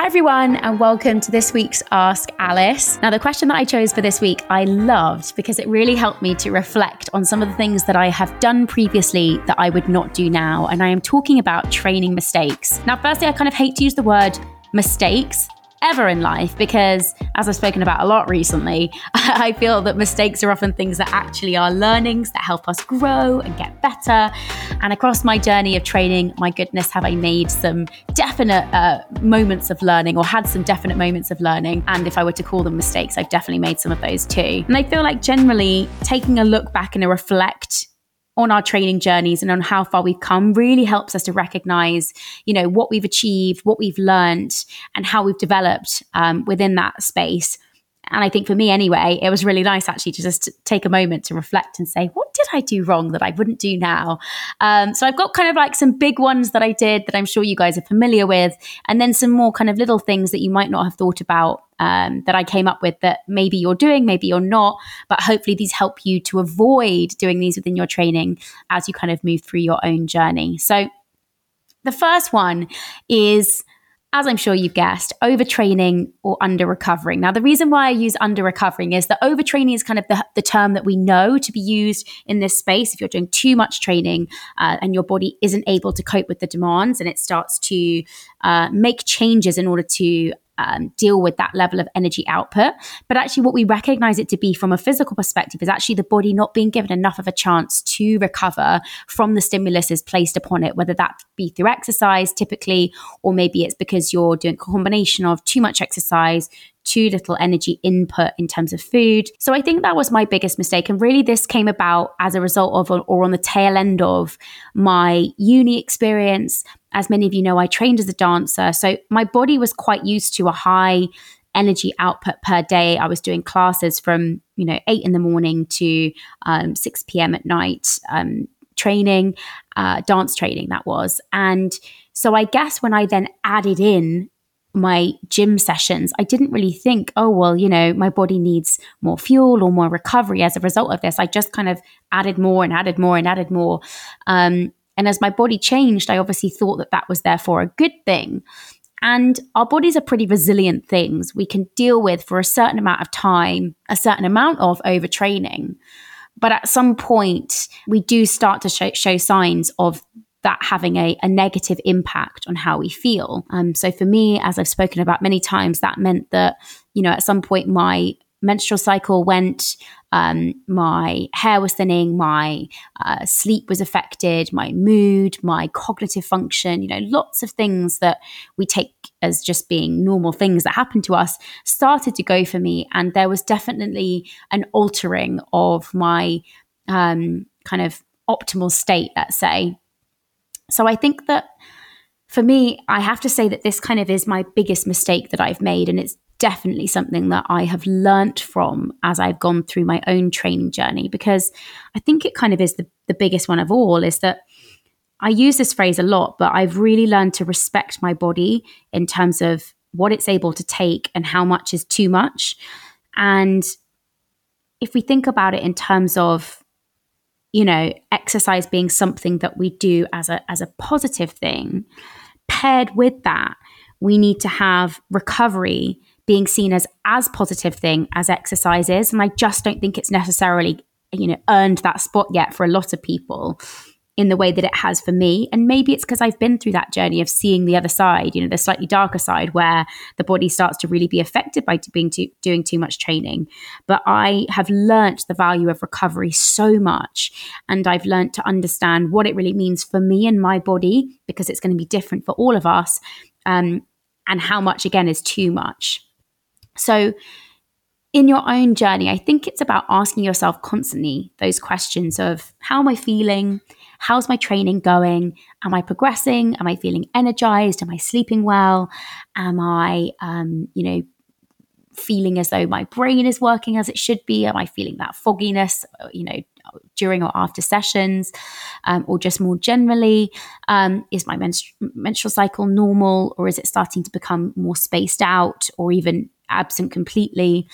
Hi, everyone, and welcome to this week's Ask Alice. Now, the question that I chose for this week, I loved because it really helped me to reflect on some of the things that I have done previously that I would not do now. And I am talking about training mistakes. Now, firstly, I kind of hate to use the word mistakes ever in life because, as I've spoken about a lot recently, I feel that mistakes are often things that actually are learnings that help us grow and get better. And across my journey of training, my goodness, have I made some definite uh, moments of learning or had some definite moments of learning. And if I were to call them mistakes, I've definitely made some of those too. And I feel like generally taking a look back and a reflect on our training journeys and on how far we've come really helps us to recognize, you know, what we've achieved, what we've learned, and how we've developed um, within that space. And I think for me anyway, it was really nice actually to just take a moment to reflect and say, what did I do wrong that I wouldn't do now? Um, so I've got kind of like some big ones that I did that I'm sure you guys are familiar with, and then some more kind of little things that you might not have thought about um, that I came up with that maybe you're doing, maybe you're not, but hopefully these help you to avoid doing these within your training as you kind of move through your own journey. So the first one is as I'm sure you've guessed, overtraining or under recovering. Now, the reason why I use under recovering is that overtraining is kind of the, the term that we know to be used in this space. If you're doing too much training uh, and your body isn't able to cope with the demands and it starts to uh, make changes in order to um, deal with that level of energy output. But actually, what we recognize it to be from a physical perspective is actually the body not being given enough of a chance to recover from the stimuluses placed upon it, whether that be through exercise typically, or maybe it's because you're doing a combination of too much exercise, too little energy input in terms of food. So I think that was my biggest mistake. And really, this came about as a result of, or on the tail end of my uni experience. As many of you know, I trained as a dancer. So my body was quite used to a high energy output per day. I was doing classes from, you know, eight in the morning to um, 6 p.m. at night, um, training, uh, dance training, that was. And so I guess when I then added in my gym sessions, I didn't really think, oh, well, you know, my body needs more fuel or more recovery as a result of this. I just kind of added more and added more and added more. Um, and as my body changed, I obviously thought that that was therefore a good thing. And our bodies are pretty resilient things. We can deal with for a certain amount of time, a certain amount of overtraining. But at some point, we do start to show, show signs of that having a, a negative impact on how we feel. Um, so for me, as I've spoken about many times, that meant that, you know, at some point my menstrual cycle went, um, my hair was thinning, my uh, sleep was affected, my mood, my cognitive function, you know, lots of things that we take as just being normal things that happen to us started to go for me. And there was definitely an altering of my um, kind of optimal state, let's say. So I think that for me, I have to say that this kind of is my biggest mistake that I've made. And it's definitely something that I have learnt from as I've gone through my own training journey, because I think it kind of is the, the biggest one of all is that I use this phrase a lot, but I've really learned to respect my body in terms of what it's able to take and how much is too much. And if we think about it in terms of you know, exercise being something that we do as a as a positive thing, paired with that, we need to have recovery being seen as as positive thing as exercise is. And I just don't think it's necessarily, you know, earned that spot yet for a lot of people in the way that it has for me. And maybe it's because I've been through that journey of seeing the other side, you know, the slightly darker side where the body starts to really be affected by being too, doing too much training. But I have learnt the value of recovery so much. And I've learnt to understand what it really means for me and my body, because it's going to be different for all of us. Um, and how much, again, is too much. So, in your own journey, I think it's about asking yourself constantly those questions of how am I feeling? How's my training going? Am I progressing? Am I feeling energized? Am I sleeping well? Am I, um, you know, feeling as though my brain is working as it should be? Am I feeling that fogginess, uh, you know, during or after sessions, um, or just more generally? Um, is my menstru- menstrual cycle normal, or is it starting to become more spaced out, or even absent completely?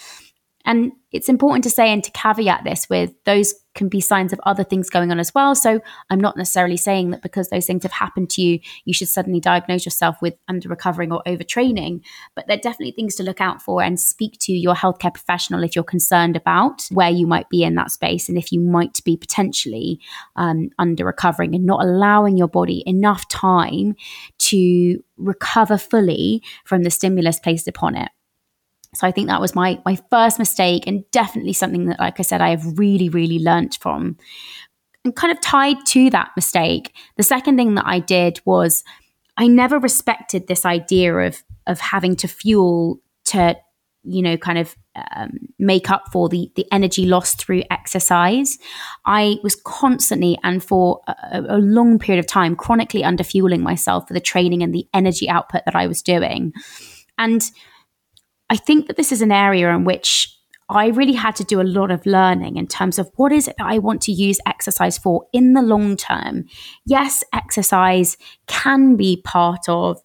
And it's important to say and to caveat this with those can be signs of other things going on as well. So I'm not necessarily saying that because those things have happened to you, you should suddenly diagnose yourself with under recovering or overtraining. But they're definitely things to look out for and speak to your healthcare professional if you're concerned about where you might be in that space and if you might be potentially um, under recovering and not allowing your body enough time to recover fully from the stimulus placed upon it. So I think that was my my first mistake and definitely something that, like I said, I have really, really learnt from. And kind of tied to that mistake, the second thing that I did was I never respected this idea of of having to fuel to, you know, kind of um, make up for the the energy lost through exercise. I was constantly and for a, a long period of time chronically underfueling myself for the training and the energy output that I was doing, and I think that this is an area in which I really had to do a lot of learning in terms of what is it that I want to use exercise for in the long term. Yes, exercise can be part of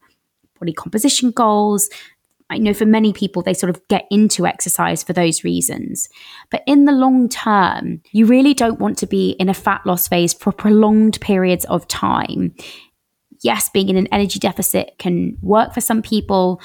body composition goals. I know for many people, they sort of get into exercise for those reasons. But in the long term, you really don't want to be in a fat loss phase for prolonged periods of time. Yes, being in an energy deficit can work for some people,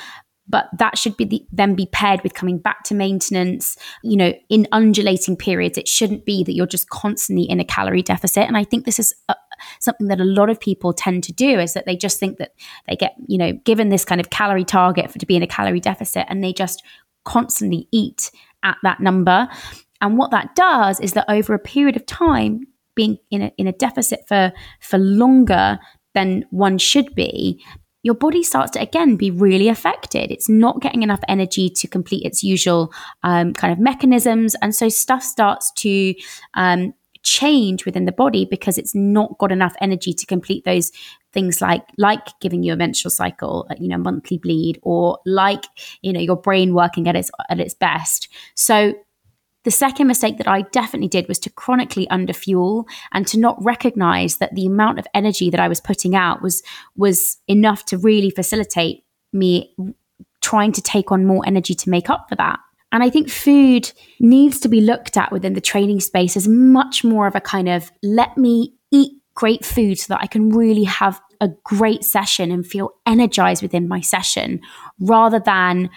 but that should be the, then be paired with coming back to maintenance you know in undulating periods. It shouldn't be that you're just constantly in a calorie deficit. And i think this is a, something that a lot of people tend to do is that they just think that they get you know given this kind of calorie target for to be in a calorie deficit and they just constantly eat at that number. And what that does is that over a period of time being in a, in a deficit for for longer than one should be your body starts to again be really affected. It's not getting enough energy to complete its usual um, kind of mechanisms. And so stuff starts to um, change within the body because it's not got enough energy to complete those things like like giving you a menstrual cycle you know monthly bleed or like you know your brain working at its at its best so the second mistake that I definitely did was to chronically underfuel and to not recognize that the amount of energy that I was putting out was was enough to really facilitate me trying to take on more energy to make up for that. And I think food needs to be looked at within the training space as much more of a kind of let me eat great food so that I can really have a great session and feel energized within my session rather than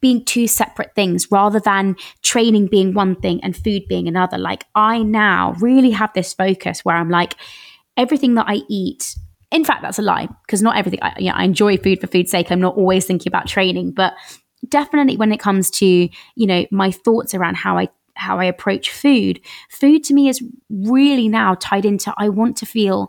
being two separate things rather than training being one thing and food being another. Like I now really have this focus where I'm like, everything that I eat. In fact, that's a lie because not everything. I, you know, I enjoy food for food's sake. I'm not always thinking about training, but definitely when it comes to you know my thoughts around how I how I approach food, food to me is really now tied into I want to feel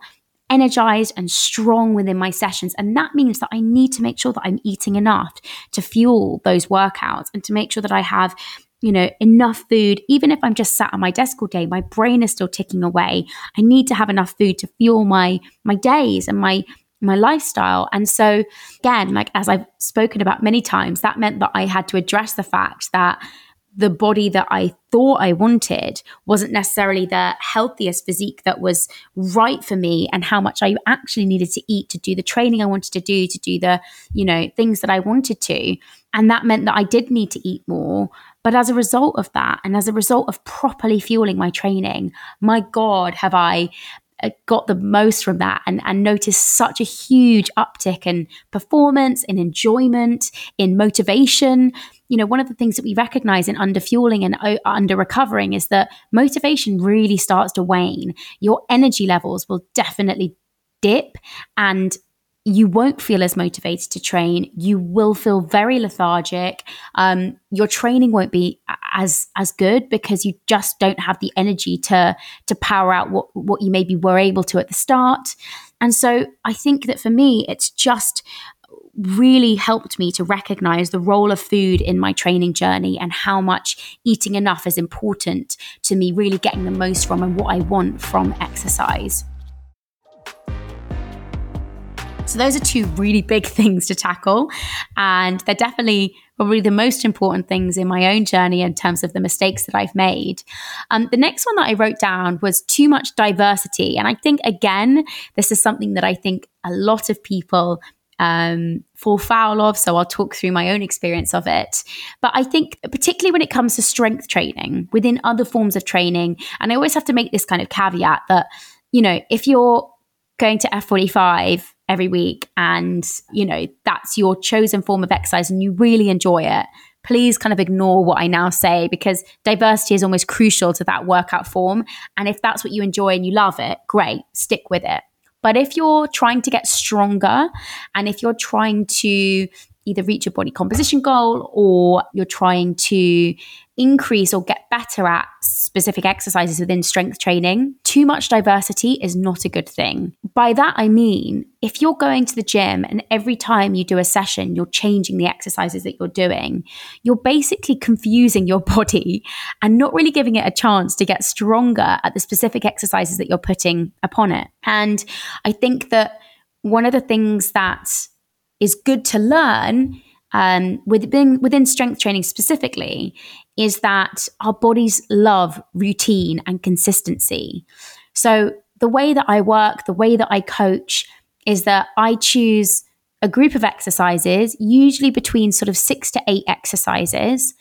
energized and strong within my sessions. And that means that I need to make sure that I'm eating enough to fuel those workouts and to make sure that I have you know, enough food, even if I'm just sat at my desk all day, my brain is still ticking away. I need to have enough food to fuel my my days and my my lifestyle. And so again, like as I've spoken about many times, that meant that I had to address the fact that the body that I thought I wanted wasn't necessarily the healthiest physique that was right for me and how much I actually needed to eat to do the training I wanted to do, to do the, you know, things that I wanted to. And that meant that I did need to eat more. But as a result of that, and as a result of properly fueling my training, my God, have I uh, got the most from that and, and noticed such a huge uptick in performance, in enjoyment, in motivation. You know, one of the things that we recognize in underfueling and under recovering is that motivation really starts to wane. Your energy levels will definitely dip and you won't feel as motivated to train. You will feel very lethargic. Um, your training won't be as as good because you just don't have the energy to to power out what what you maybe were able to at the start. And so I think that for me, it's just really helped me to recognize the role of food in my training journey and how much eating enough is important to me really getting the most from and what I want from exercise. So, those are two really big things to tackle. And they're definitely probably the most important things in my own journey in terms of the mistakes that I've made. Um, the next one that I wrote down was too much diversity. And I think, again, this is something that I think a lot of people um, fall foul of. So I'll talk through my own experience of it. But I think, particularly when it comes to strength training within other forms of training, and I always have to make this kind of caveat that, you know, if you're going to F45 every week and, you know, that's your chosen form of exercise and you really enjoy it, please kind of ignore what I now say because diversity is almost crucial to that workout form. And if that's what you enjoy and you love it, great, stick with it. But if you're trying to get stronger and if you're trying to either reach a body composition goal or you're trying to increase or get better at specific exercises within strength training, too much diversity is not a good thing. By that, I mean, if you're going to the gym and every time you do a session, you're changing the exercises that you're doing, you're basically confusing your body and not really giving it a chance to get stronger at the specific exercises that you're putting upon it. And I think that one of the things that is good to learn um, within within strength training specifically is that our bodies love routine and consistency. So the way that I work, the way that I coach, is that I choose a group of exercises, usually between sort of six to eight exercises.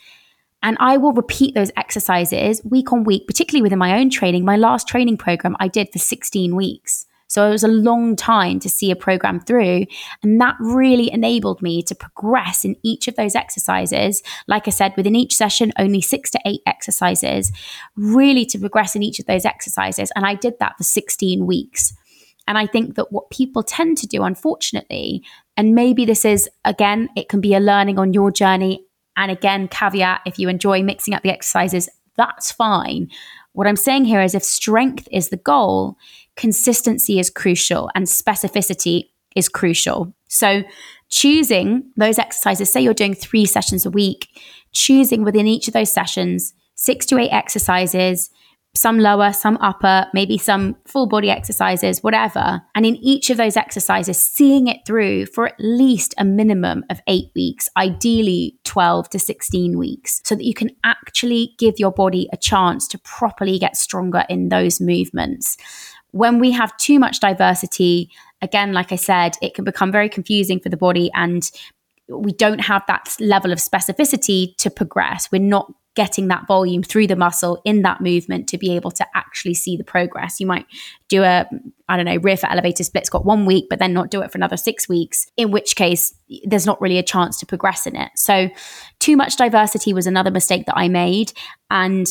And I will repeat those exercises week on week, particularly within my own training. My last training program I did for 16 weeks. So it was a long time to see a program through. And that really enabled me to progress in each of those exercises. Like I said, within each session, only six to eight exercises, really to progress in each of those exercises. And I did that for 16 weeks. And I think that what people tend to do, unfortunately, and maybe this is, again, it can be a learning on your journey. And again, caveat if you enjoy mixing up the exercises, that's fine. What I'm saying here is if strength is the goal, consistency is crucial and specificity is crucial. So, choosing those exercises, say you're doing three sessions a week, choosing within each of those sessions six to eight exercises, some lower, some upper, maybe some full body exercises, whatever. And in each of those exercises, seeing it through for at least a minimum of eight weeks, ideally 12 to 16 weeks, so that you can actually give your body a chance to properly get stronger in those movements when we have too much diversity, again, like I said, it can become very confusing for the body and we don't have that level of specificity to progress. We're not getting that volume through the muscle in that movement to be able to actually see the progress. You might do a, I don't know, rear foot elevated split squat one week, but then not do it for another six weeks, in which case there's not really a chance to progress in it. So, too much diversity was another mistake that I made. And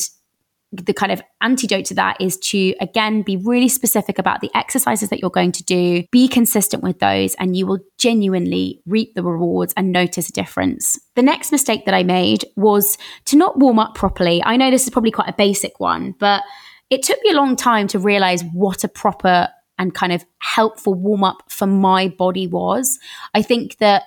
the kind of antidote to that is to again be really specific about the exercises that you're going to do, be consistent with those, and you will genuinely reap the rewards and notice a difference. The next mistake that I made was to not warm up properly. I know this is probably quite a basic one, but it took me a long time to realize what a proper and kind of helpful warm up for my body was. I think that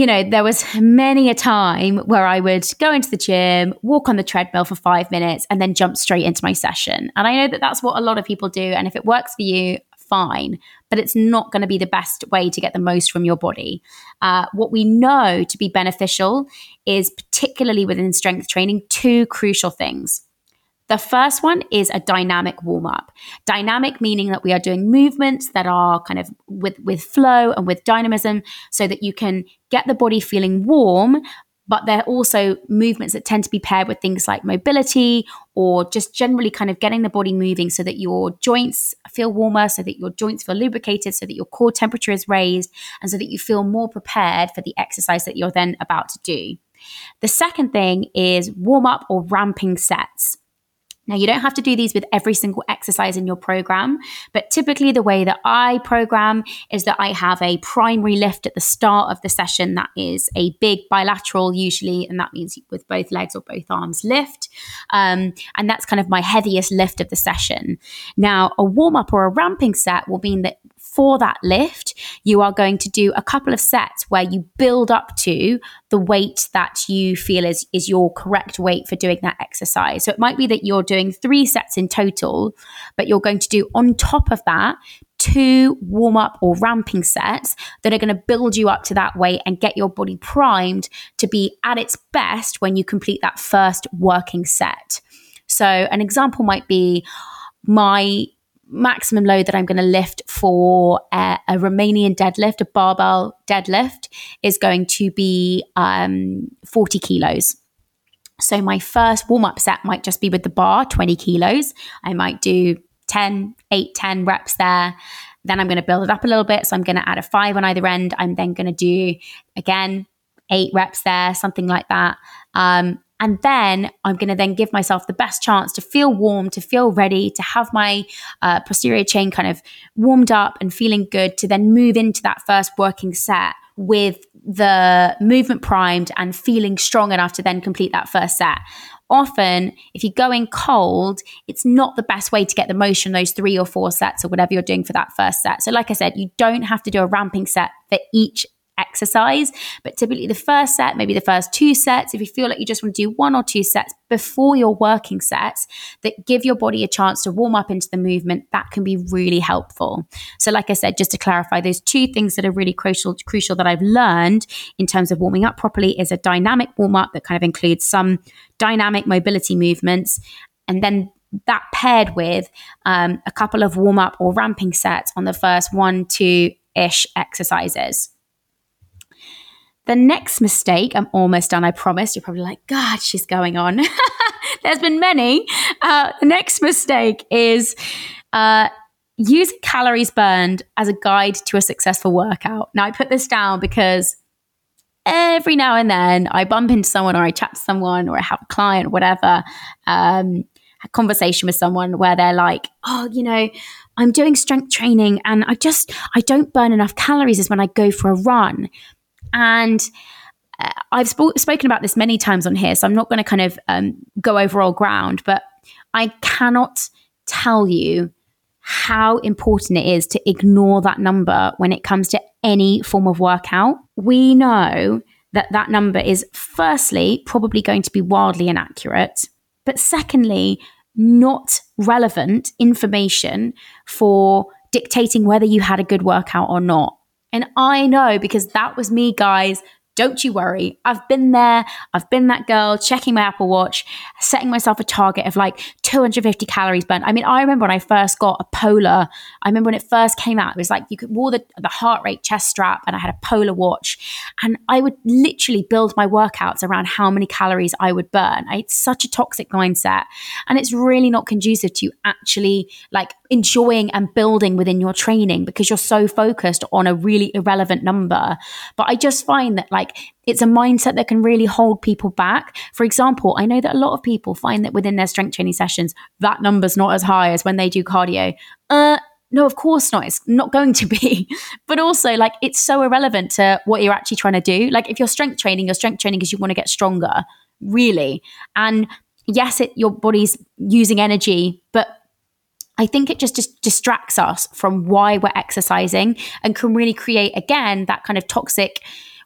you know, there was many a time where I would go into the gym, walk on the treadmill for five minutes, and then jump straight into my session. And I know that that's what a lot of people do. And if it works for you, fine, but it's not going to be the best way to get the most from your body. Uh, what we know to be beneficial is, particularly within strength training, two crucial things. The first one is a dynamic warm up. Dynamic meaning that we are doing movements that are kind of with, with flow and with dynamism so that you can get the body feeling warm, but they're also movements that tend to be paired with things like mobility or just generally kind of getting the body moving so that your joints feel warmer, so that your joints feel lubricated, so that your core temperature is raised, and so that you feel more prepared for the exercise that you're then about to do. The second thing is warm up or ramping sets. Now, you don't have to do these with every single exercise in your program, but typically the way that I program is that I have a primary lift at the start of the session that is a big bilateral, usually, and that means with both legs or both arms lift. Um, and that's kind of my heaviest lift of the session. Now, a warm up or a ramping set will mean that for that lift, you are going to do a couple of sets where you build up to the weight that you feel is, is your correct weight for doing that exercise. So it might be that you're doing three sets in total, but you're going to do on top of that two warm up or ramping sets that are going to build you up to that weight and get your body primed to be at its best when you complete that first working set. So, an example might be my maximum load that I'm going to lift for a, a, Romanian deadlift, a barbell deadlift, is going to be um, 40 kilos. So my first warm up set might just be with the bar, 20 kilos. I might do 10, 8, 10 reps there. Then I'm going to build it up a little bit. So I'm going to add a five on either end. I'm then going to do, again, eight reps there, something like that. Um, and then I'm going to then give myself the best chance to feel warm, to feel ready, to have my uh, posterior chain kind of warmed up and feeling good to then move into that first working set with the movement primed and feeling strong enough to then complete that first set. Often, if you're going cold, it's not the best way to get the motion, those three or four sets or whatever you're doing for that first set. So, like I said, you don't have to do a ramping set for each exercise. But typically, the first set, maybe the first two sets, if you feel like you just want to do one or two sets before your working sets that give your body a chance to warm up into the movement, that can be really helpful. So, like I said, just to clarify, those two things that are really crucial, crucial that I've learned in terms of warming up properly is a dynamic warm up that kind of includes some dynamic mobility movements. And then that paired with um, a couple of warm up or ramping sets on the first one, two ish exercises. The next mistake, I'm almost done, I promise. You're probably like, God, she's going on. There's been many. Uh, the next mistake is uh, using calories burned as a guide to a successful workout. Now, I put this down because every now and then I bump into someone or I chat to someone or I have a client or whatever, um, a conversation with someone where they're like, oh, you know, I'm doing strength training and I just, I don't burn enough calories as when I go for a run. And uh, I've sp- spoken about this many times on here, so I'm not going to kind of um, go over all ground, but I cannot tell you how important it is to ignore that number when it comes to any form of workout. We know that that number is firstly probably going to be wildly inaccurate, but secondly, not relevant information for dictating whether you had a good workout or not. And I know because that was me, guys, don't you worry. I've been there. I've been that girl checking my Apple Watch, setting myself a target of like 250 calories burnt. I mean, I remember when I first got a Polar. I remember when it first came out, it was like you could wore the, the heart rate chest strap and I had a Polar watch. And I would literally build my workouts around how many calories I would burn. It's such a toxic mindset. And it's really not conducive to you actually like enjoying and building within your training because you're so focused on a really irrelevant number. But I just find that like it's a mindset that can really hold people back. For example, I know that a lot of people find that within their strength training sessions, that number's not as high as when they do cardio. Uh, no, of course not. It's not going to be. but also, like, it's so irrelevant to what you're actually trying to do. Like, if you're strength training, you're strength training is you want to get stronger, really. And yes, it, your body's using energy, but I think it just, just distracts us from why we're exercising and can really create, again, that kind of toxic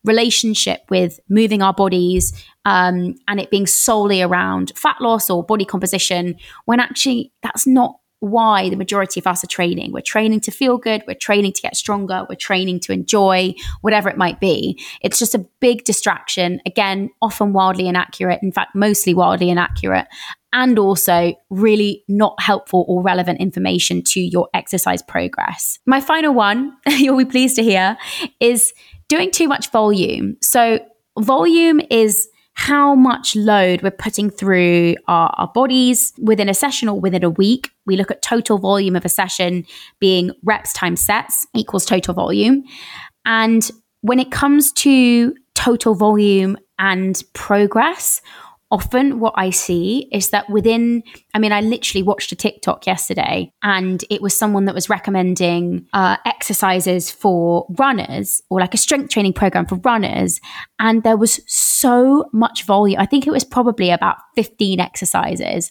relationship with moving our bodies um, and it being solely around fat loss or body composition when actually that's not why the majority of us are training. We're training to feel good, we're training to get stronger, we're training to enjoy whatever it might be. It's just a big distraction, again, often wildly inaccurate, in fact, mostly wildly inaccurate, and also really not helpful or relevant information to your exercise progress. My final one, you'll be pleased to hear, is doing too much volume. So, volume is how much load we're putting through our, our, bodies within a session or within a week. We look at total volume of a session being reps times sets equals total volume. And when it comes to total volume and progress, often what I see is that within, I mean, I literally watched a TikTok yesterday and it was someone that was recommending uh, exercises for runners or like a strength training program for runners. And there was so much volume. I think it was probably about 15 exercises.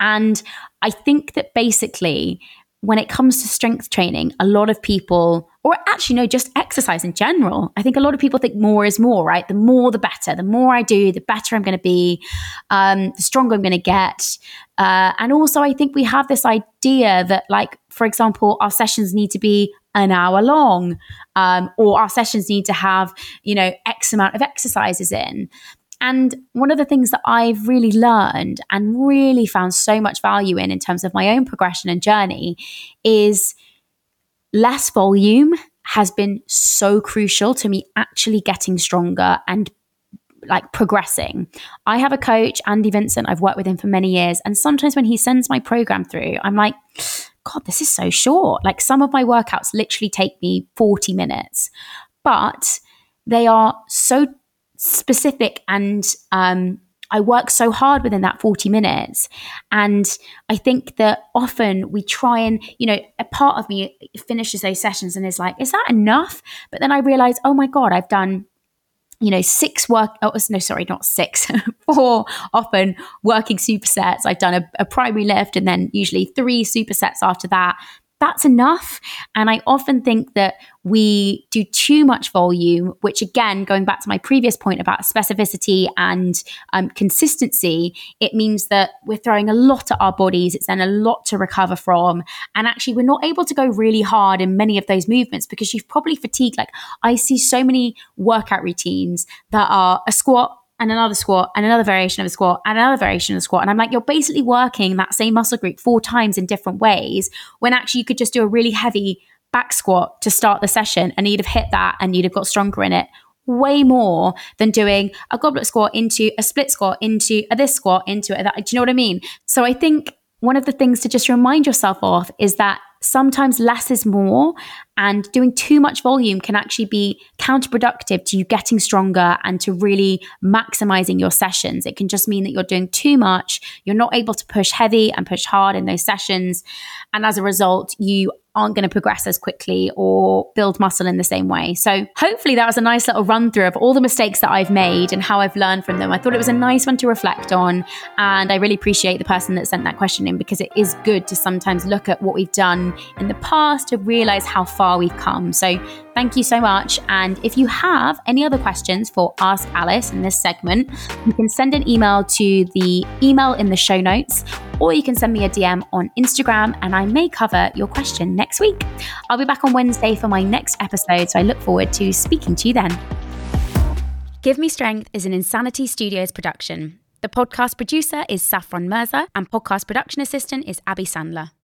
And I think that basically, when it comes to strength training, a lot of people or actually no just exercise in general. I think a lot of people think more is more right? The more the better. The more i do the better i'm going to be um, the stronger i'm going to get. Uh, and also i think we have this idea that like for example our sessions need to be an hour long um, or our sessions need to have you know x amount of exercises in And one of the things that I've really learned and really found so much value in, in terms of my own progression and journey, is less volume has been so crucial to me actually getting stronger and like progressing. I have a coach, Andy Vincent, I've worked with him for many years. And sometimes when he sends my program through, I'm like, God, this is so short. Like some of my workouts literally take me 40 minutes, but they are so specific and um, I work so hard within that 40 minutes. And I think that often we try and, you know, a part of me finishes those sessions and is like, is that enough? But then I realize, oh my God, I've done you know, six work, oh, no, sorry, not six, four often working supersets. I've done a, a primary lift and then usually three supersets after that that's enough. And I often think that we do too much volume, which again, going back to my previous point about specificity and um, consistency, it means that we're throwing a lot at our bodies. It's then a lot to recover from. And actually, we're not able to go really hard in many of those movements because you've probably fatigued. Like, I see so many workout routines that are a squat, and another squat and another variation of a squat and another variation of a squat. And I'm like, you're basically working that same muscle group four times in different ways when actually you could just do a really heavy back squat to start the session and you'd have hit that and you'd have got stronger in it way more than doing a goblet squat into a split squat into a this squat into a that. Do you know what I mean? So I think one of the things to just remind yourself of is that sometimes less is more and doing too much volume can actually be counterproductive to you getting stronger and to really maximizing your sessions. It can just mean that you're doing too much, you're not able to push heavy and push hard in those sessions. And as a result, you aren't going to progress as quickly or build muscle in the same way. So, hopefully, that was a nice little run through of all the mistakes that I've made and how I've learned from them. I thought it was a nice one to reflect on. And I really appreciate the person that sent that question in because it is good to sometimes look at what we've done in the past to realize how far we've come. So, thank you so much. And if you have any other questions for Ask Alice in this segment, you can send an email to the email in the show notes or you can send me a DM on Instagram and I may cover your question next week. I'll be back on Wednesday for my next episode, so I look forward to speaking to you then. Give Me Strength is an Insanity Studios production. The podcast producer is Saffron Mirza and podcast production assistant is Abby Sandler.